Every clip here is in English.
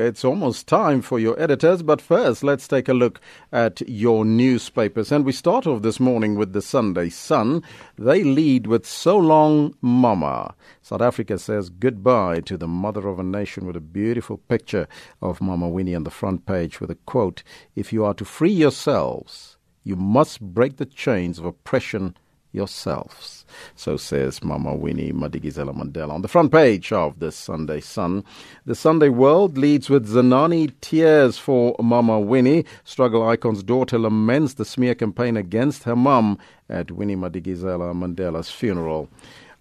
It's almost time for your editors, but first, let's take a look at your newspapers. And we start off this morning with the Sunday Sun. They lead with So Long Mama. South Africa says goodbye to the mother of a nation with a beautiful picture of Mama Winnie on the front page with a quote If you are to free yourselves, you must break the chains of oppression yourselves. So says Mama Winnie Madikizela Mandela. On the front page of the Sunday Sun, the Sunday World leads with Zenani tears for Mama Winnie. Struggle icon's daughter laments the smear campaign against her mum at Winnie Madikizela Mandela's funeral.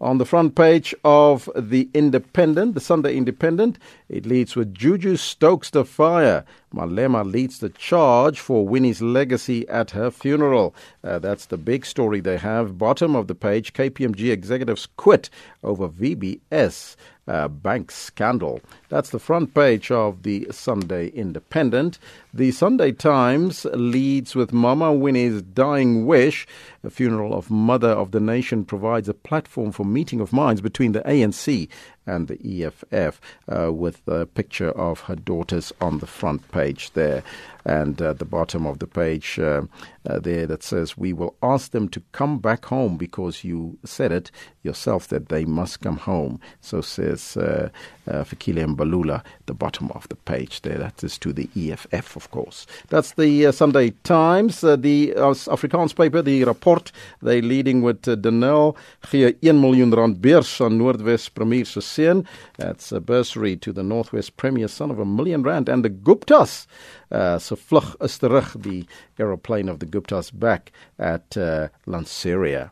On the front page of the Independent, the Sunday Independent, it leads with Juju stokes the fire. Malema leads the charge for Winnie's legacy at her funeral. Uh, that's the big story they have. Bottom of the page, KPMG executives quit over VBS uh, bank scandal. That's the front page of the Sunday Independent. The Sunday Times leads with Mama Winnie's dying wish. A funeral of Mother of the Nation provides a platform for meeting of minds between the ANC and the EFF uh, with a picture of her daughters on the front page there. And at the bottom of the page uh, uh, there that says, We will ask them to come back home because you said it yourself that they must come home. So says uh, uh, Mbalula, the bottom of the page there. That is to the EFF, of course. That's the uh, Sunday Times. Uh, the uh, Afrikaans paper, the Rapport, they leading with uh, Denel, gee 1 miljoen rand beurs aan Noordwes Premier se seun. That's a bursary to the Northwest Premier, son of a million rand. And the Guptas, uh, so vlug is terug, the aeroplane of the Guptas back at uh, Lanseria.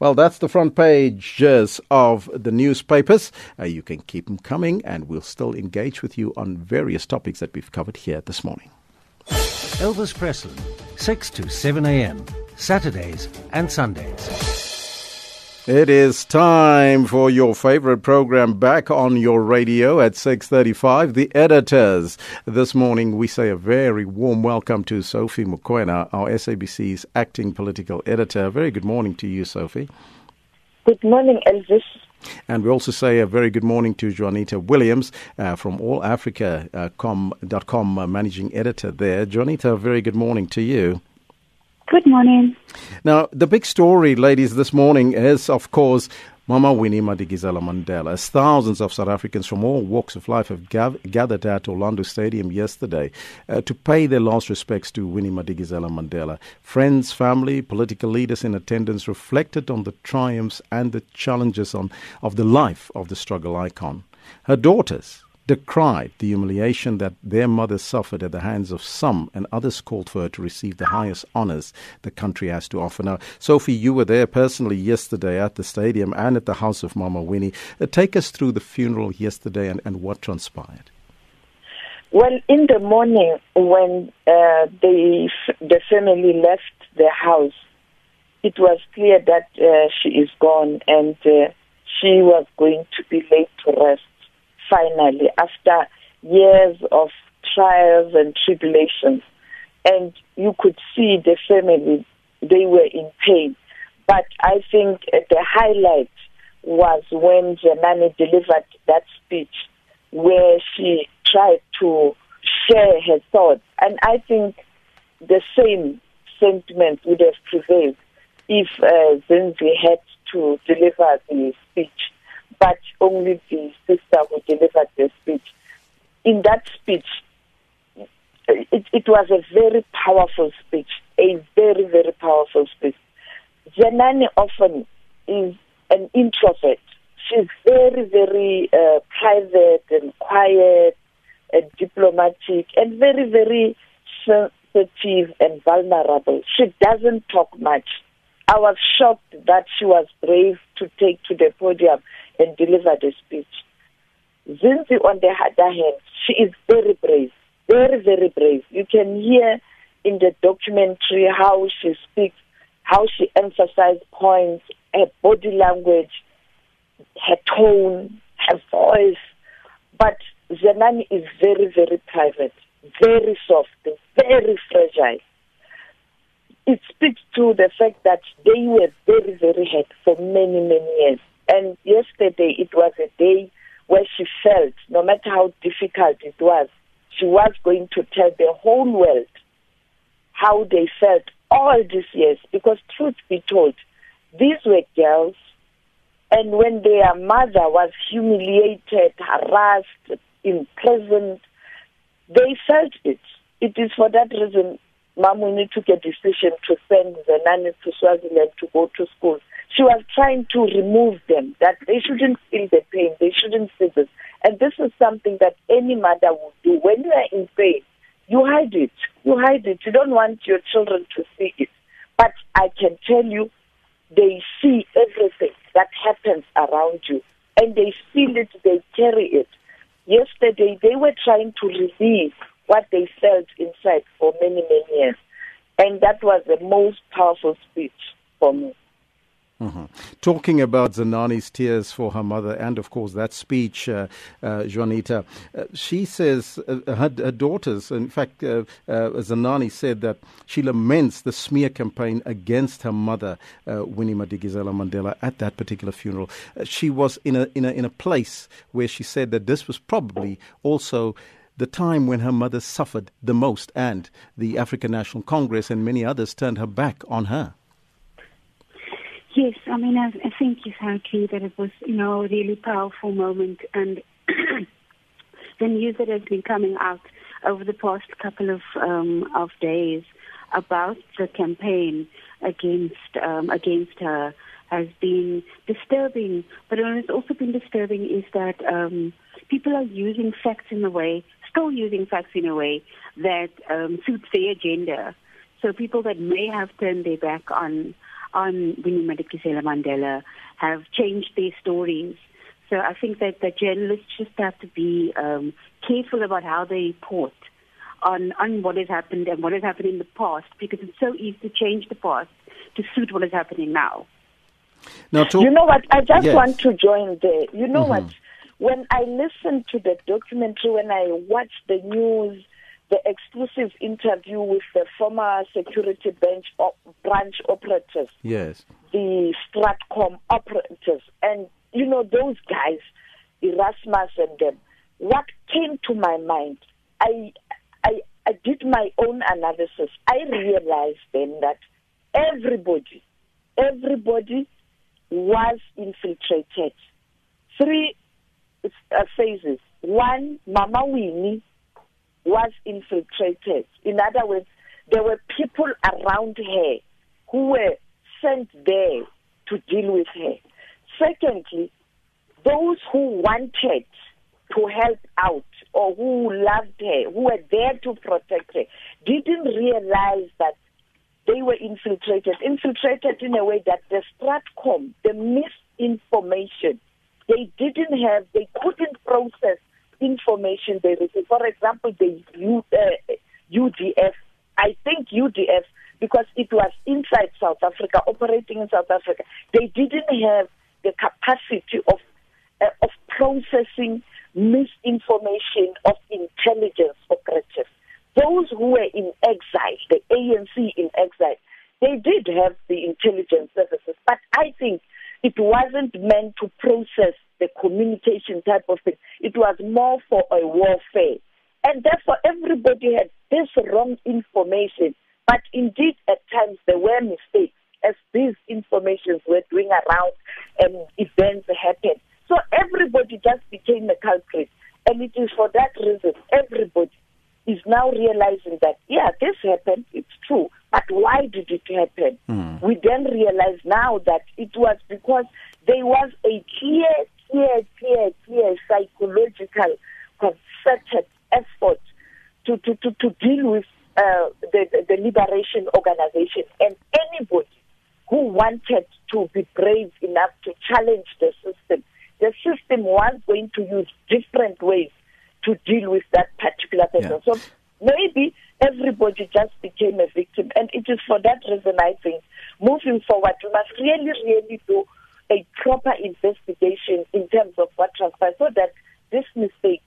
Well, that's the front pages of the newspapers. Uh, you can keep them coming, and we'll still engage with you on various topics that we've covered here this morning. Elvis Presley, 6 to 7 a.m., Saturdays and Sundays. It is time for your favorite program back on your radio at 6:35 the editors. This morning we say a very warm welcome to Sophie Mokoena our SABC's acting political editor. Very good morning to you Sophie. Good morning Elvis. And we also say a very good morning to Juanita Williams uh, from allafrica.com uh, uh, managing editor there. Juanita a very good morning to you Good morning. Now, the big story, ladies, this morning is, of course, Mama Winnie Madikizela Mandela. As thousands of South Africans from all walks of life have gathered at Orlando Stadium yesterday uh, to pay their last respects to Winnie Madikizela Mandela. Friends, family, political leaders in attendance reflected on the triumphs and the challenges on, of the life of the struggle icon. Her daughters, decried the humiliation that their mother suffered at the hands of some, and others called for her to receive the highest honors the country has to offer. Now, Sophie, you were there personally yesterday at the stadium and at the house of Mama Winnie. Uh, take us through the funeral yesterday and, and what transpired. Well, in the morning when uh, the the family left the house, it was clear that uh, she is gone and uh, she was going to be laid to rest finally after years of trials and tribulations. And you could see the family, they were in pain. But I think the highlight was when Zenani delivered that speech where she tried to share her thoughts. And I think the same sentiment would have prevailed if uh, Zinzi had to deliver the speech but only the sister who delivered the speech. In that speech, it, it was a very powerful speech, a very, very powerful speech. Zenani often is an introvert. She's very, very uh, private and quiet and diplomatic and very, very sensitive and vulnerable. She doesn't talk much. I was shocked that she was brave to take to the podium and deliver the speech. Zinzi, on the other hand, she is very brave, very, very brave. You can hear in the documentary how she speaks, how she emphasizes points, her body language, her tone, her voice. But Zenani is very, very private, very soft, very fragile. It speaks to the fact that they were very, very hurt for many, many years. And yesterday it was a day where she felt, no matter how difficult it was, she was going to tell the whole world how they felt all these years. Because truth be told, these were girls, and when their mother was humiliated, harassed, imprisoned, they felt it. It is for that reason Mamuni took a decision to send the nannies to Swaziland to go to school. She was trying to remove them, that they shouldn't feel the pain, they shouldn't feel this. And this is something that any mother would do. When you are in pain, you hide it. You hide it. You don't want your children to see it. But I can tell you, they see everything that happens around you. And they feel it, they carry it. Yesterday, they were trying to release what they felt inside for many, many years. And that was the most powerful speech for me. Mm-hmm. Talking about Zenani's tears for her mother, and of course that speech, uh, uh, Juanita, uh, she says uh, her, her, daughters, in fact, uh, uh, Zenani said that she laments the smear campaign against her mother, Winnie Madikizela Mandela, at that particular funeral. she was in a, in, a, in a place where she said that this was probably also the time when her mother suffered the most, and the African National Congress and many others turned her back on her. Yes, I mean, I, I think exactly that it was, you know, a really powerful moment, and the news that has been coming out over the past couple of um, of days about the campaign against um, against her has been disturbing. But what has also been disturbing is that um, people are using facts in a way still using facts in a way that um, suits their agenda. So people that may have turned their back on on Winnie Madikizela Mandela have changed their stories. So I think that the journalists just have to be um, careful about how they report on on what has happened and what has happened in the past, because it's so easy to change the past to suit what is happening now. Now, to, you know what? I just yes. want to join there. You know mm-hmm. what? When I listened to the documentary, when I watched the news, the exclusive interview with the former security bench op- branch operatives, yes, the Stratcom operatives, and you know those guys, Erasmus and them. What came to my mind, I, I, I did my own analysis. I realized then that everybody, everybody was infiltrated. Three uh, phases. One, Mama Winnie was infiltrated. In other words, there were people around her who were sent there to deal with her. Secondly, those who wanted to help out or who loved her, who were there to protect her, didn't realize that they were infiltrated. Infiltrated in a way that the Stratcom, the misinformation, they didn't have, they couldn't process information they received. For example, the U, uh, UDF, I think UDF, because it was inside South Africa, operating in South Africa, they didn't have the capacity of uh, of processing misinformation of intelligence operatives. Those who were in exile, the ANC in exile, they did have the intelligence services, but I think it wasn't meant to process the communication type of thing. It was more for a warfare. And therefore, everybody had this wrong information. But indeed, at times, there were mistakes as these informations were doing around and events happened. So everybody just became a culprit. And it is for that reason everybody is now realizing that, yeah, this happened, it's true, but why did it happen? Mm. We then realize now that it was because there was a clear, clear, clear, clear psychological concerted effort to, to, to, to deal with uh, the, the, the liberation organization and anybody who wanted to be brave enough to challenge the system. The system was going to use different ways to deal with that particular person. Yeah. So maybe everybody just became a victim. And it is for that reason, I think, moving forward, we must really, really do a proper investigation in terms of what transpired so that this mistake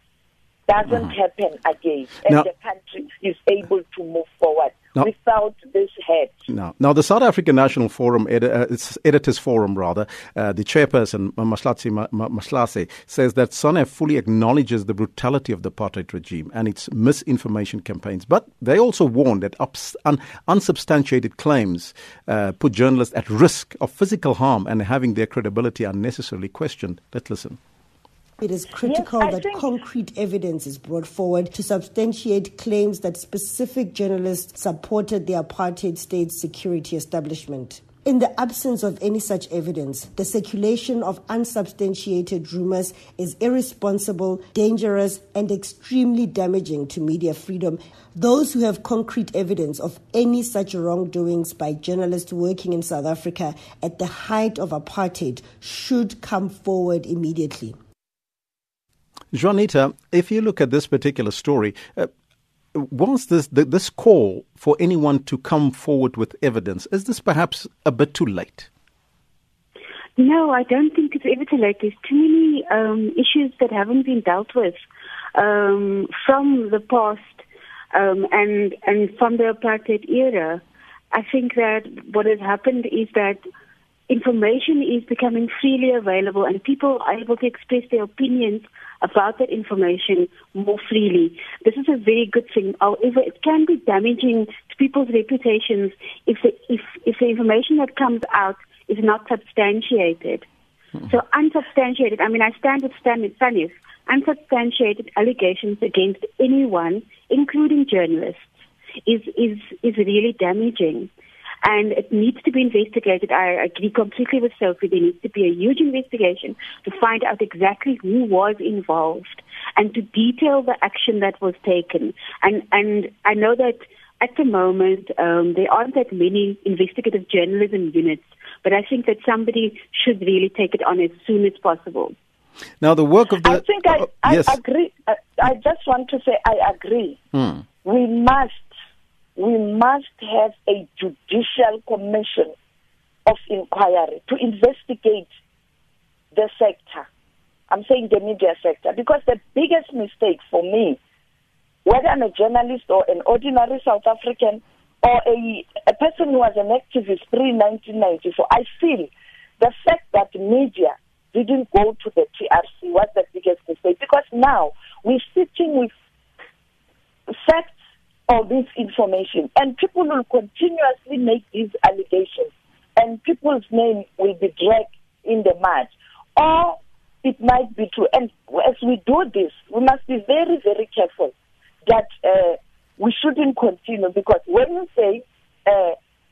doesn't mm. happen again and now, the country is able to move forward now, without this had. Now, now the South African National Forum, edi- uh, Editors Forum rather, uh, the chairperson, Mahlatsi Mahlase, says that SANEF fully acknowledges the brutality of the apartheid regime and its misinformation campaigns. But they also warn that ups- un- unsubstantiated claims uh, put journalists at risk of physical harm and having their credibility unnecessarily questioned. Let's listen. It is critical Yes, that think- concrete evidence is brought forward to substantiate claims that specific journalists supported the apartheid state security establishment. In the absence of any such evidence, the circulation of unsubstantiated rumors is irresponsible, dangerous, and extremely damaging to media freedom. Those who have concrete evidence of any such wrongdoings by journalists working in South Africa at the height of apartheid should come forward immediately. Juanita, if you look at this particular story, uh, was this th- this call for anyone to come forward with evidence? Is this perhaps a bit too late? No, I don't think it's ever too late. There's too many um, issues that haven't been dealt with um, from the past um, and and from the apartheid era. I think that what has happened is that information is becoming freely available and people are able to express their opinions about that information more freely. This is a very good thing. However, it can be damaging to people's reputations if the, if, if the information that comes out is not substantiated. Hmm. So unsubstantiated, I mean, I stand with Stan SANEF, unsubstantiated allegations against anyone, including journalists, is, is, is really damaging. And it needs to be investigated. I agree completely with Sophie. There needs to be a huge investigation to find out exactly who was involved and to detail the action that was taken. And, and I know that at the moment, um, there aren't that many investigative journalism units, but I think that somebody should really take it on as soon as possible. Now, the work of the I think I, oh, I yes, agree. I, I just want to say I agree. Hmm. We must, we must have a judicial commission of inquiry to investigate the sector. I'm saying the media sector because the biggest mistake for me, whether I'm a journalist or an ordinary South African or a, a person who was an activist pre 1994, I feel the fact that media didn't go to the TRC was the biggest mistake because now we're sitting with facts or this information. And people will continuously make these allegations. And people's name will be dragged in the mud. Or it might be true. And as we do this we must be very very careful that uh, we shouldn't continue. Because when you say uh,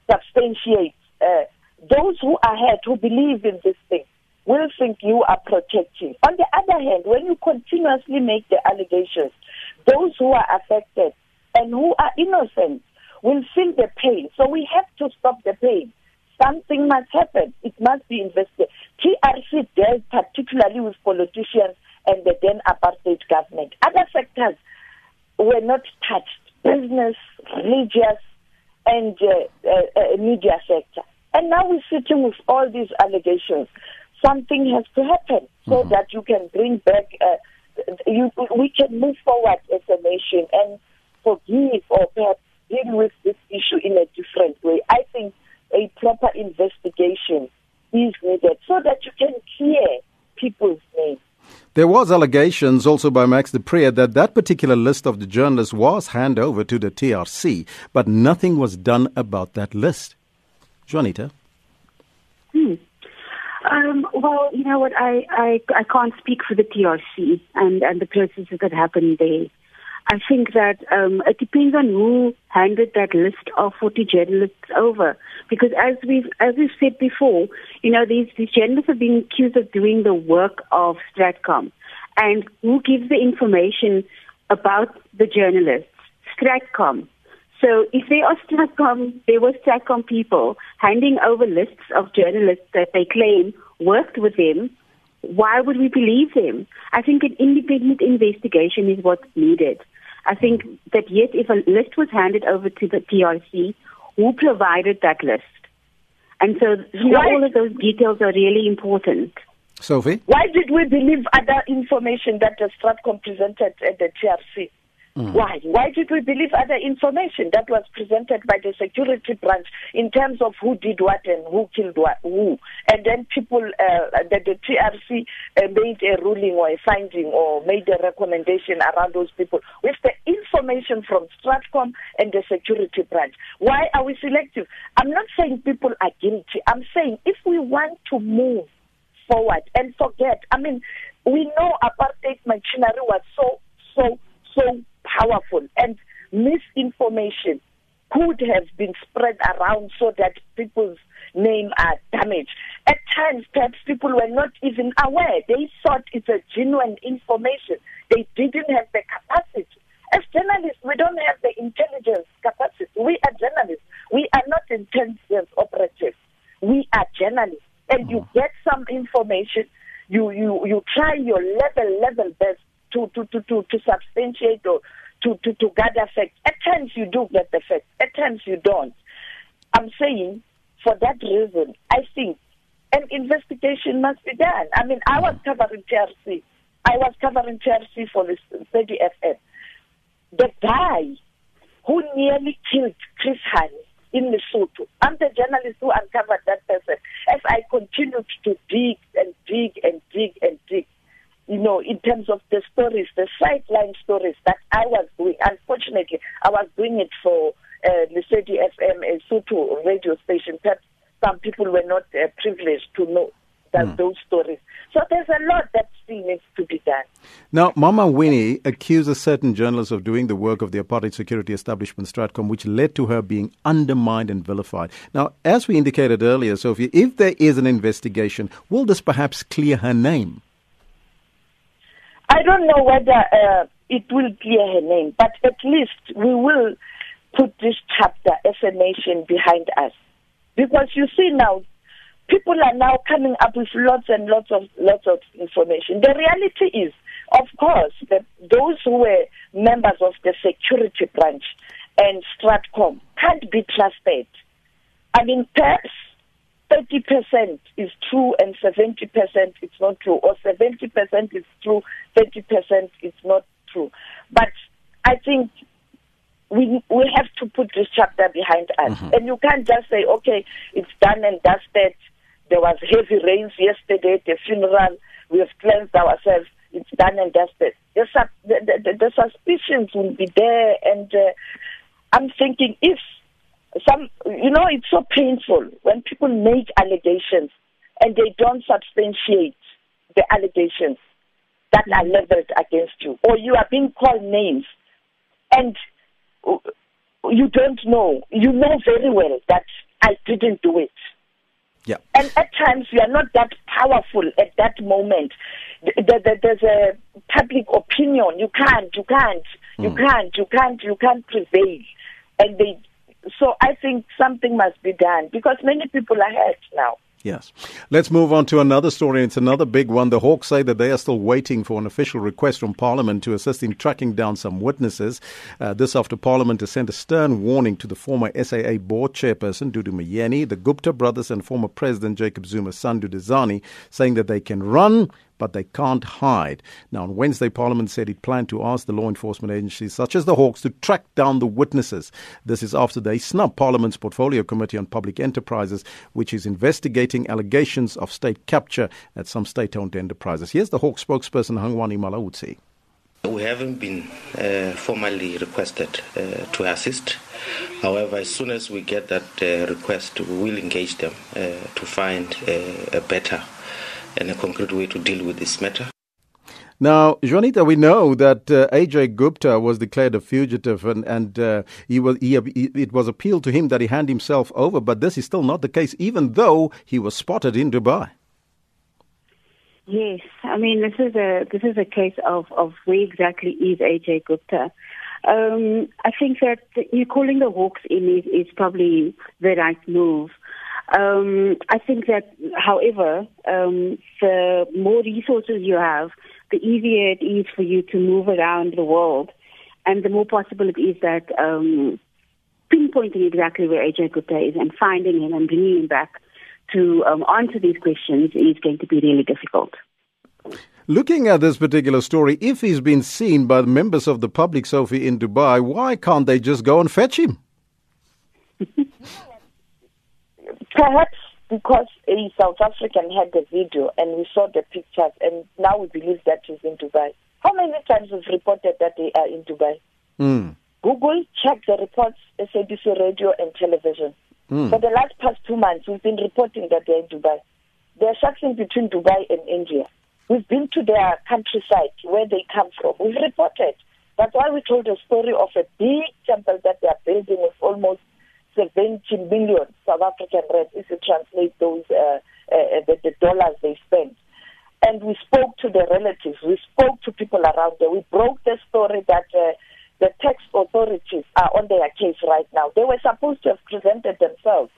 substantiate uh, those who are ahead who believe in this thing will think you are protecting. On the other hand, when you continuously make the allegations, those who are affected and who are innocent will feel the pain. So we have to stop the pain. Something must happen. It must be investigated. TRC dealt particularly with politicians and the then apartheid government. Other sectors were not touched. Business, religious, and uh, uh, uh, media sector. And now we're sitting with all these allegations. Something has to happen so that you can bring back, uh, you, we can move forward as a nation and forgive or perhaps deal with this issue in a different way. I think a proper investigation is needed so that you can clear people's names. there was allegations also by Max du Preez that that particular list of the journalists was handed over to the TRC, but nothing was done about that list. Juanita. Hmm. Um, well, you know what? I, I I can't speak for the TRC and and the processes that happened there. I think that um, it depends on who handed that list of 40 journalists over. Because as we've as we've said before, you know these these journalists have been accused of doing the work of Stratcom, and who gives the information about the journalists? Stratcom. So if they are Stratcom, they were Stratcom people handing over lists of journalists that they claim worked with them. Why would we believe them? I think an independent investigation is what's needed. I think that yes, if a list was handed over to the TRC, who provided that list? And so you know, Why- all of those details are really important. Sophie? Why did we believe other information that the Stratcom presented at the TRC? Mm. Why? Why did we believe other information that was presented by the security branch in terms of who did what and who killed what, who? And then people, uh, that the TRC uh, made a ruling or a finding or made a recommendation around those people with the information from Stratcom and the security branch. Why are we selective? I'm not saying people are guilty. I'm saying if we want to move forward and forget, I mean, we know apartheid machinery was so, so, so powerful and misinformation could have been spread around so that people's name are damaged. At times, perhaps people were not even aware. They thought it's a genuine information. They didn't have the capacity. As journalists, we don't have the intelligence capacity. We are journalists. We are not intelligence operatives. We are journalists. And you mm-hmm. get some information, you, you, you try your level, level best to, to, to, to, to substantiate or to, to, to gather facts. At times you do get the facts, at times you don't. I'm saying for that reason, I think an investigation must be done. I mean, I was covering TRC. I was covering TRC for this 30 FM. The guy who nearly killed Chris Hani in Lesotho, I'm the journalist who uncovered that person. As I continued to dig and dig and dig and dig, you know, in terms of the stories, the sideline stories that I was doing. Unfortunately, I was doing it for uh, Lesedi FM, a Sotho radio station. Perhaps some people were not uh, privileged to know that, mm. those stories. So there's a lot that still needs to be done. Now, Mama Winnie accuses certain journalists of doing the work of the apartheid security establishment, Stratcom, which led to her being undermined and vilified. Now, as we indicated earlier, Sophie, if there is an investigation, will this perhaps clear her name? I don't know whether uh, it will clear her name, but at least we will put this chapter as a nation behind us. Because you see now, people are now coming up with lots and lots of lots of information. The reality is, of course, that those who were members of the security branch and Stratcom can't be trusted. I mean, perhaps 30% is true and 70% is not true, or 70% is true, 30% is not true. But I think we we have to put this chapter behind us. Mm-hmm. And you can't just say, okay, it's done and dusted. There was heavy rains yesterday at the funeral. We have cleansed ourselves. It's done and dusted. The, the, the, the suspicions will be there. And uh, I'm thinking if some, you know, it's so painful when people make allegations and they don't substantiate the allegations that are leveled against you, or you are being called names, and you don't know. You know very well that I didn't do it. Yeah. And at times you are not that powerful at that moment. There's a public opinion. You can't, you can't, you mm. can't, you can't, you can't prevail. And they so I think something must be done because many people are hurt now. Yes. Let's move on to another story. It's another big one. The Hawks say that they are still waiting for an official request from Parliament to assist in tracking down some witnesses. Uh, this after Parliament has sent a stern warning to the former SAA board chairperson, Dudu Myeni, the Gupta brothers, and former President Jacob Zuma's son, Duduzane, saying that they can run but they can't hide. Now, on Wednesday, Parliament said it planned to ask the law enforcement agencies, such as the Hawks, to track down the witnesses. This is after they snubbed Parliament's Portfolio Committee on Public Enterprises, which is investigating allegations of state capture at some state owned enterprises. Here's the Hawks spokesperson, Hangwani Mulaudzi. We haven't been uh, formally requested uh, to assist. However, as soon as we get that uh, request, we will engage them uh, to find uh, a better and a concrete way to deal with this matter. Now, Juanita, we know that uh, Ajay Gupta was declared a fugitive, and, and uh, he was, he, it was appealed to him that he hand himself over. But this is still not the case, even though he was spotted in Dubai. Yes, I mean this is a this is a case of of where exactly is Ajay Gupta. Um, I think that you calling the Hawks in is, is probably the right move. Um, I think that, however, um, the more resources you have, the easier it is for you to move around the world, and the more possible it is that um, pinpointing exactly where Ajay Gupta is and finding him and bringing him back to um, answer these questions is going to be really difficult. Looking at this particular story, if he's been seen by the members of the public, Sophie, in Dubai, why can't they just go and fetch him? Perhaps because a South African had the video and we saw the pictures, and now we believe that he's in Dubai. How many times we've reported that they are in Dubai? Mm. Google, check the reports, SABC radio and television. Mm. For the last past two months, we've been reporting that they're in Dubai. They're shuttling between Dubai and India. We've been to their countryside where they come from. We've reported. That's why we told the story of a big temple that they are building with almost 70 million South African rand if you translate those uh, uh, the, the dollars they spend. And we spoke to the relatives. We spoke to people around there. We broke the story that uh, the tax authorities are on their case right now. They were supposed to have presented themselves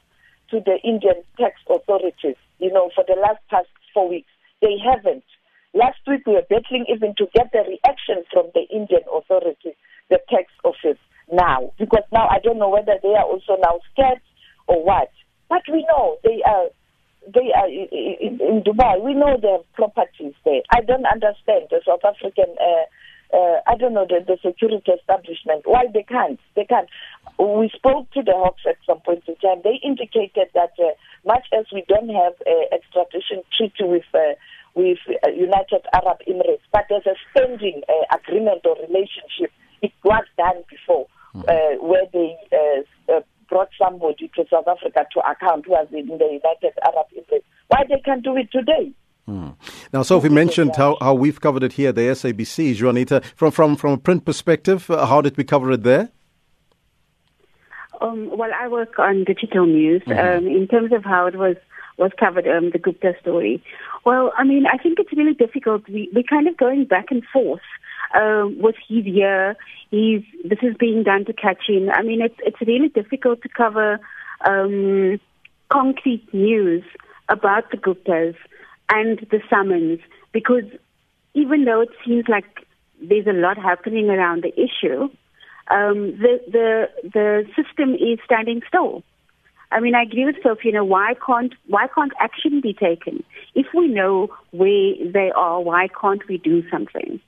to the Indian tax authorities, you know, for the last past four weeks. They haven't. Last week we were battling even to get the reaction from the Indian authorities, the tax now, because now I don't know whether they are also now scared or what. But we know they are they are in, in Dubai. We know have properties there. I don't understand the South African. Uh, uh, I don't know the, the security establishment why they can't. They can't. We spoke to the Hawks at some point in time. They indicated that uh, much as we don't have an extradition treaty with uh, with uh, United Arab Emirates, but there's a standing uh, agreement or relationship. It was done before, mm-hmm. where they brought somebody to South Africa to account who was in the United Arab Emirates. Why they can't do it today? Hmm. Now, Sophie mentioned how, how we've covered it here, the SABC. Juanita, from, from, from a print perspective, uh, how did we cover it there? Um, well, I work on digital news. Mm-hmm. Um, in terms of how it was was covered, um, the Gupta story. Well, I mean, I think it's really difficult. We, we're kind of going back and forth um, with his year. He's this is being done to catch him. I mean, it's it's really difficult to cover um, concrete news about the Guptas and the summons because even though it seems like there's a lot happening around the issue, um, the the the system is standing still. I mean, I agree with Sophie. You know, why can't why can't action be taken? If we know where they are, why can't we do something?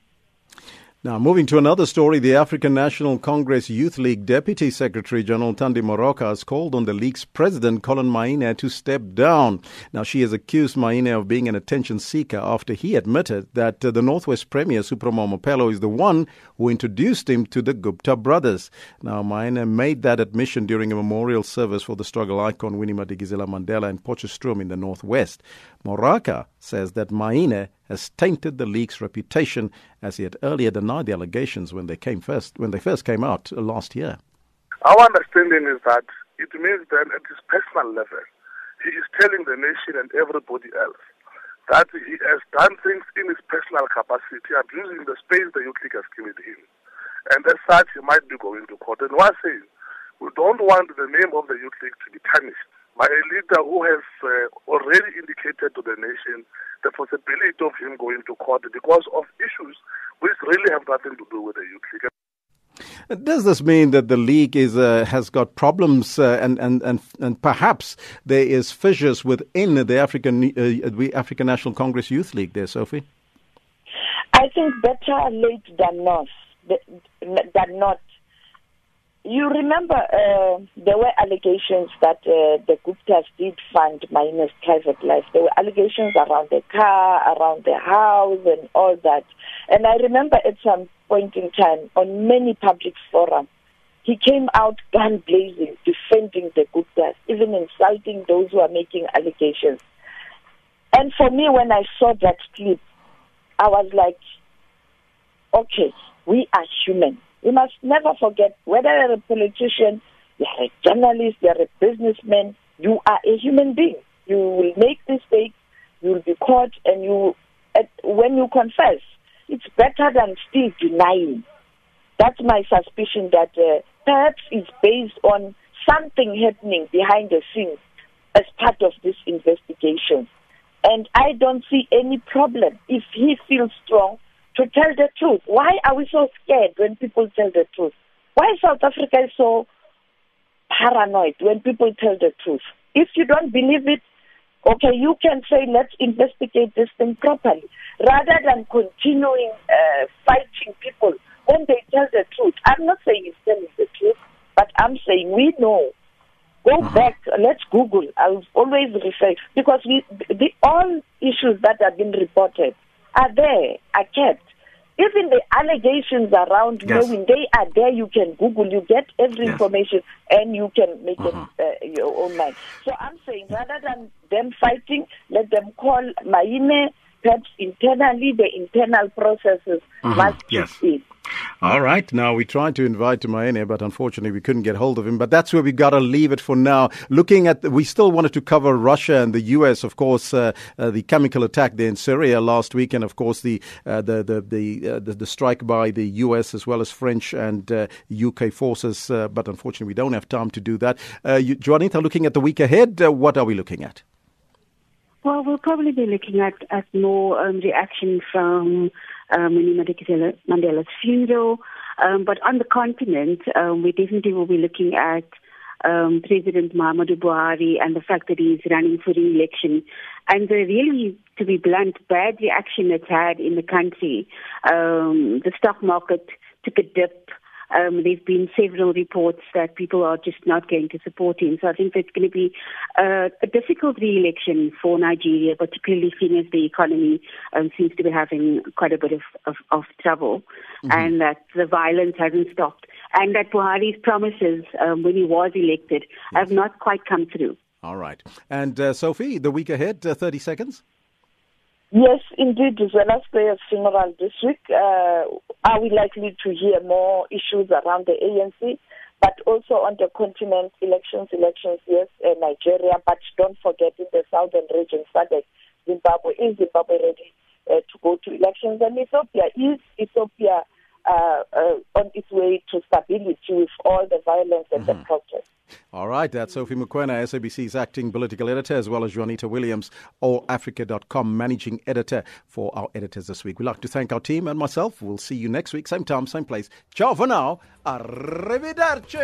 Now, moving to another story, the African National Congress Youth League Deputy Secretary General Thandi Moraka has called on the league's president, Collen Maine, to step down. Now, she has accused Maine of being an attention seeker after he admitted that uh, the Northwest Premier, Supra Mahumapelo, is the one who introduced him to the Gupta brothers. Now, Maine made that admission during a memorial service for the struggle icon Winnie Madikizela Mandela in Potchefstroom in the Northwest. Moraka says that Maine has tainted the league's reputation as he had earlier denied the allegations when they came first when they first came out last year. Our understanding is that it means that at his personal level, he is telling the nation and everybody else that he has done things in his personal capacity, abusing the space the youth league has given him. And as such, he might be going to court. And one saying, we don't want the name of the youth league to be tarnished by a leader who has uh, already indicated to the nation the possibility of him going to court because of issues which really have nothing to do with the youth league. Does this mean that the league is uh, has got problems uh, and, and, and and perhaps there is fissures within the African uh, the African National Congress Youth League there, Sophie? I think better late than not. Than not you remember uh, there were allegations that uh, the Guptas did fund Maine's private life. There were allegations around the car, around the house, and all that. And I remember at some point in time, on many public forums, he came out gun blazing, defending the Guptas, even insulting those who are making allegations. And for me, when I saw that clip, I was like, okay, we are human we must never forget whether you're a politician, you're a journalist, you're a businessman, you are a human being. You will make mistakes, you will be caught, and you, when you confess, it's better than still denying. That's my suspicion that uh, perhaps it's based on something happening behind the scenes as part of this investigation. And I don't see any problem if he feels strong to tell the truth. Why are we so scared when people tell the truth? Why South Africa is so paranoid when people tell the truth? If you don't believe it, Okay, you can say, let's investigate this thing properly, rather than continuing uh, fighting people when they tell the truth. I'm not saying he's telling the truth, but I'm saying we know. Go mm-hmm. back, let's Google. I'll always refer, because we, the, all issues that have been reported are there, are kept. Even the allegations around yes. knowing they are there, you can Google, you get every yes. information, and you can make mm-hmm. it uh, your own mind. So I'm saying rather than them fighting, let them call Maine, perhaps internally, the internal processes mm-hmm. must yes. in. All right. Now, we tried to invite Tumaini, but unfortunately we couldn't get hold of him. But that's where we got to leave it for now. Looking at, the, we still wanted to cover Russia and the U.S., of course, uh, uh, the chemical attack there in Syria last week, and of course the uh, the the the, uh, the, the strike by the U.S. as well as French and U.K. Uh, forces. Uh, but unfortunately, we don't have time to do that. You, Juanita, looking at the week ahead, what are we looking at? Well, we'll probably be looking at, at more um, reaction from um, Winnie Mandela's funeral. Um, but on the continent, um, we definitely will be looking at um, President Muhammadu Buhari and the fact that he's running for re-election. And the really, to be blunt, bad reaction it's had in the country. Um, the stock market took a dip. Um, there's been several reports that people are just not going to support him. So I think it's going to be uh, a difficult re-election for Nigeria, particularly seeing as the economy um, seems to be having quite a bit of, of, of trouble mm-hmm. and that the violence hasn't stopped and that Buhari's promises um, when he was elected have not quite come through. All right. And uh, Sophie, the week ahead, uh, 30 seconds? Yes, indeed, Zola Skweyiya's funeral this week. Uh, are we likely to hear more issues around the ANC? But also on the continent, elections, elections, yes, uh, Nigeria. But don't forget in the southern region, SADC, Zimbabwe, is Zimbabwe ready uh, to go to elections? And Ethiopia, is Ethiopia uh, uh, on its way to stability with all the violence and mm-hmm. the protests? All right, that's Sophie Mokoena, SABC's acting political editor, as well as Juanita Williams, allafrica.com managing editor for our editors this week. We'd like to thank our team and myself. We'll see you next week, same time, same place. Ciao for now. Arrivederci.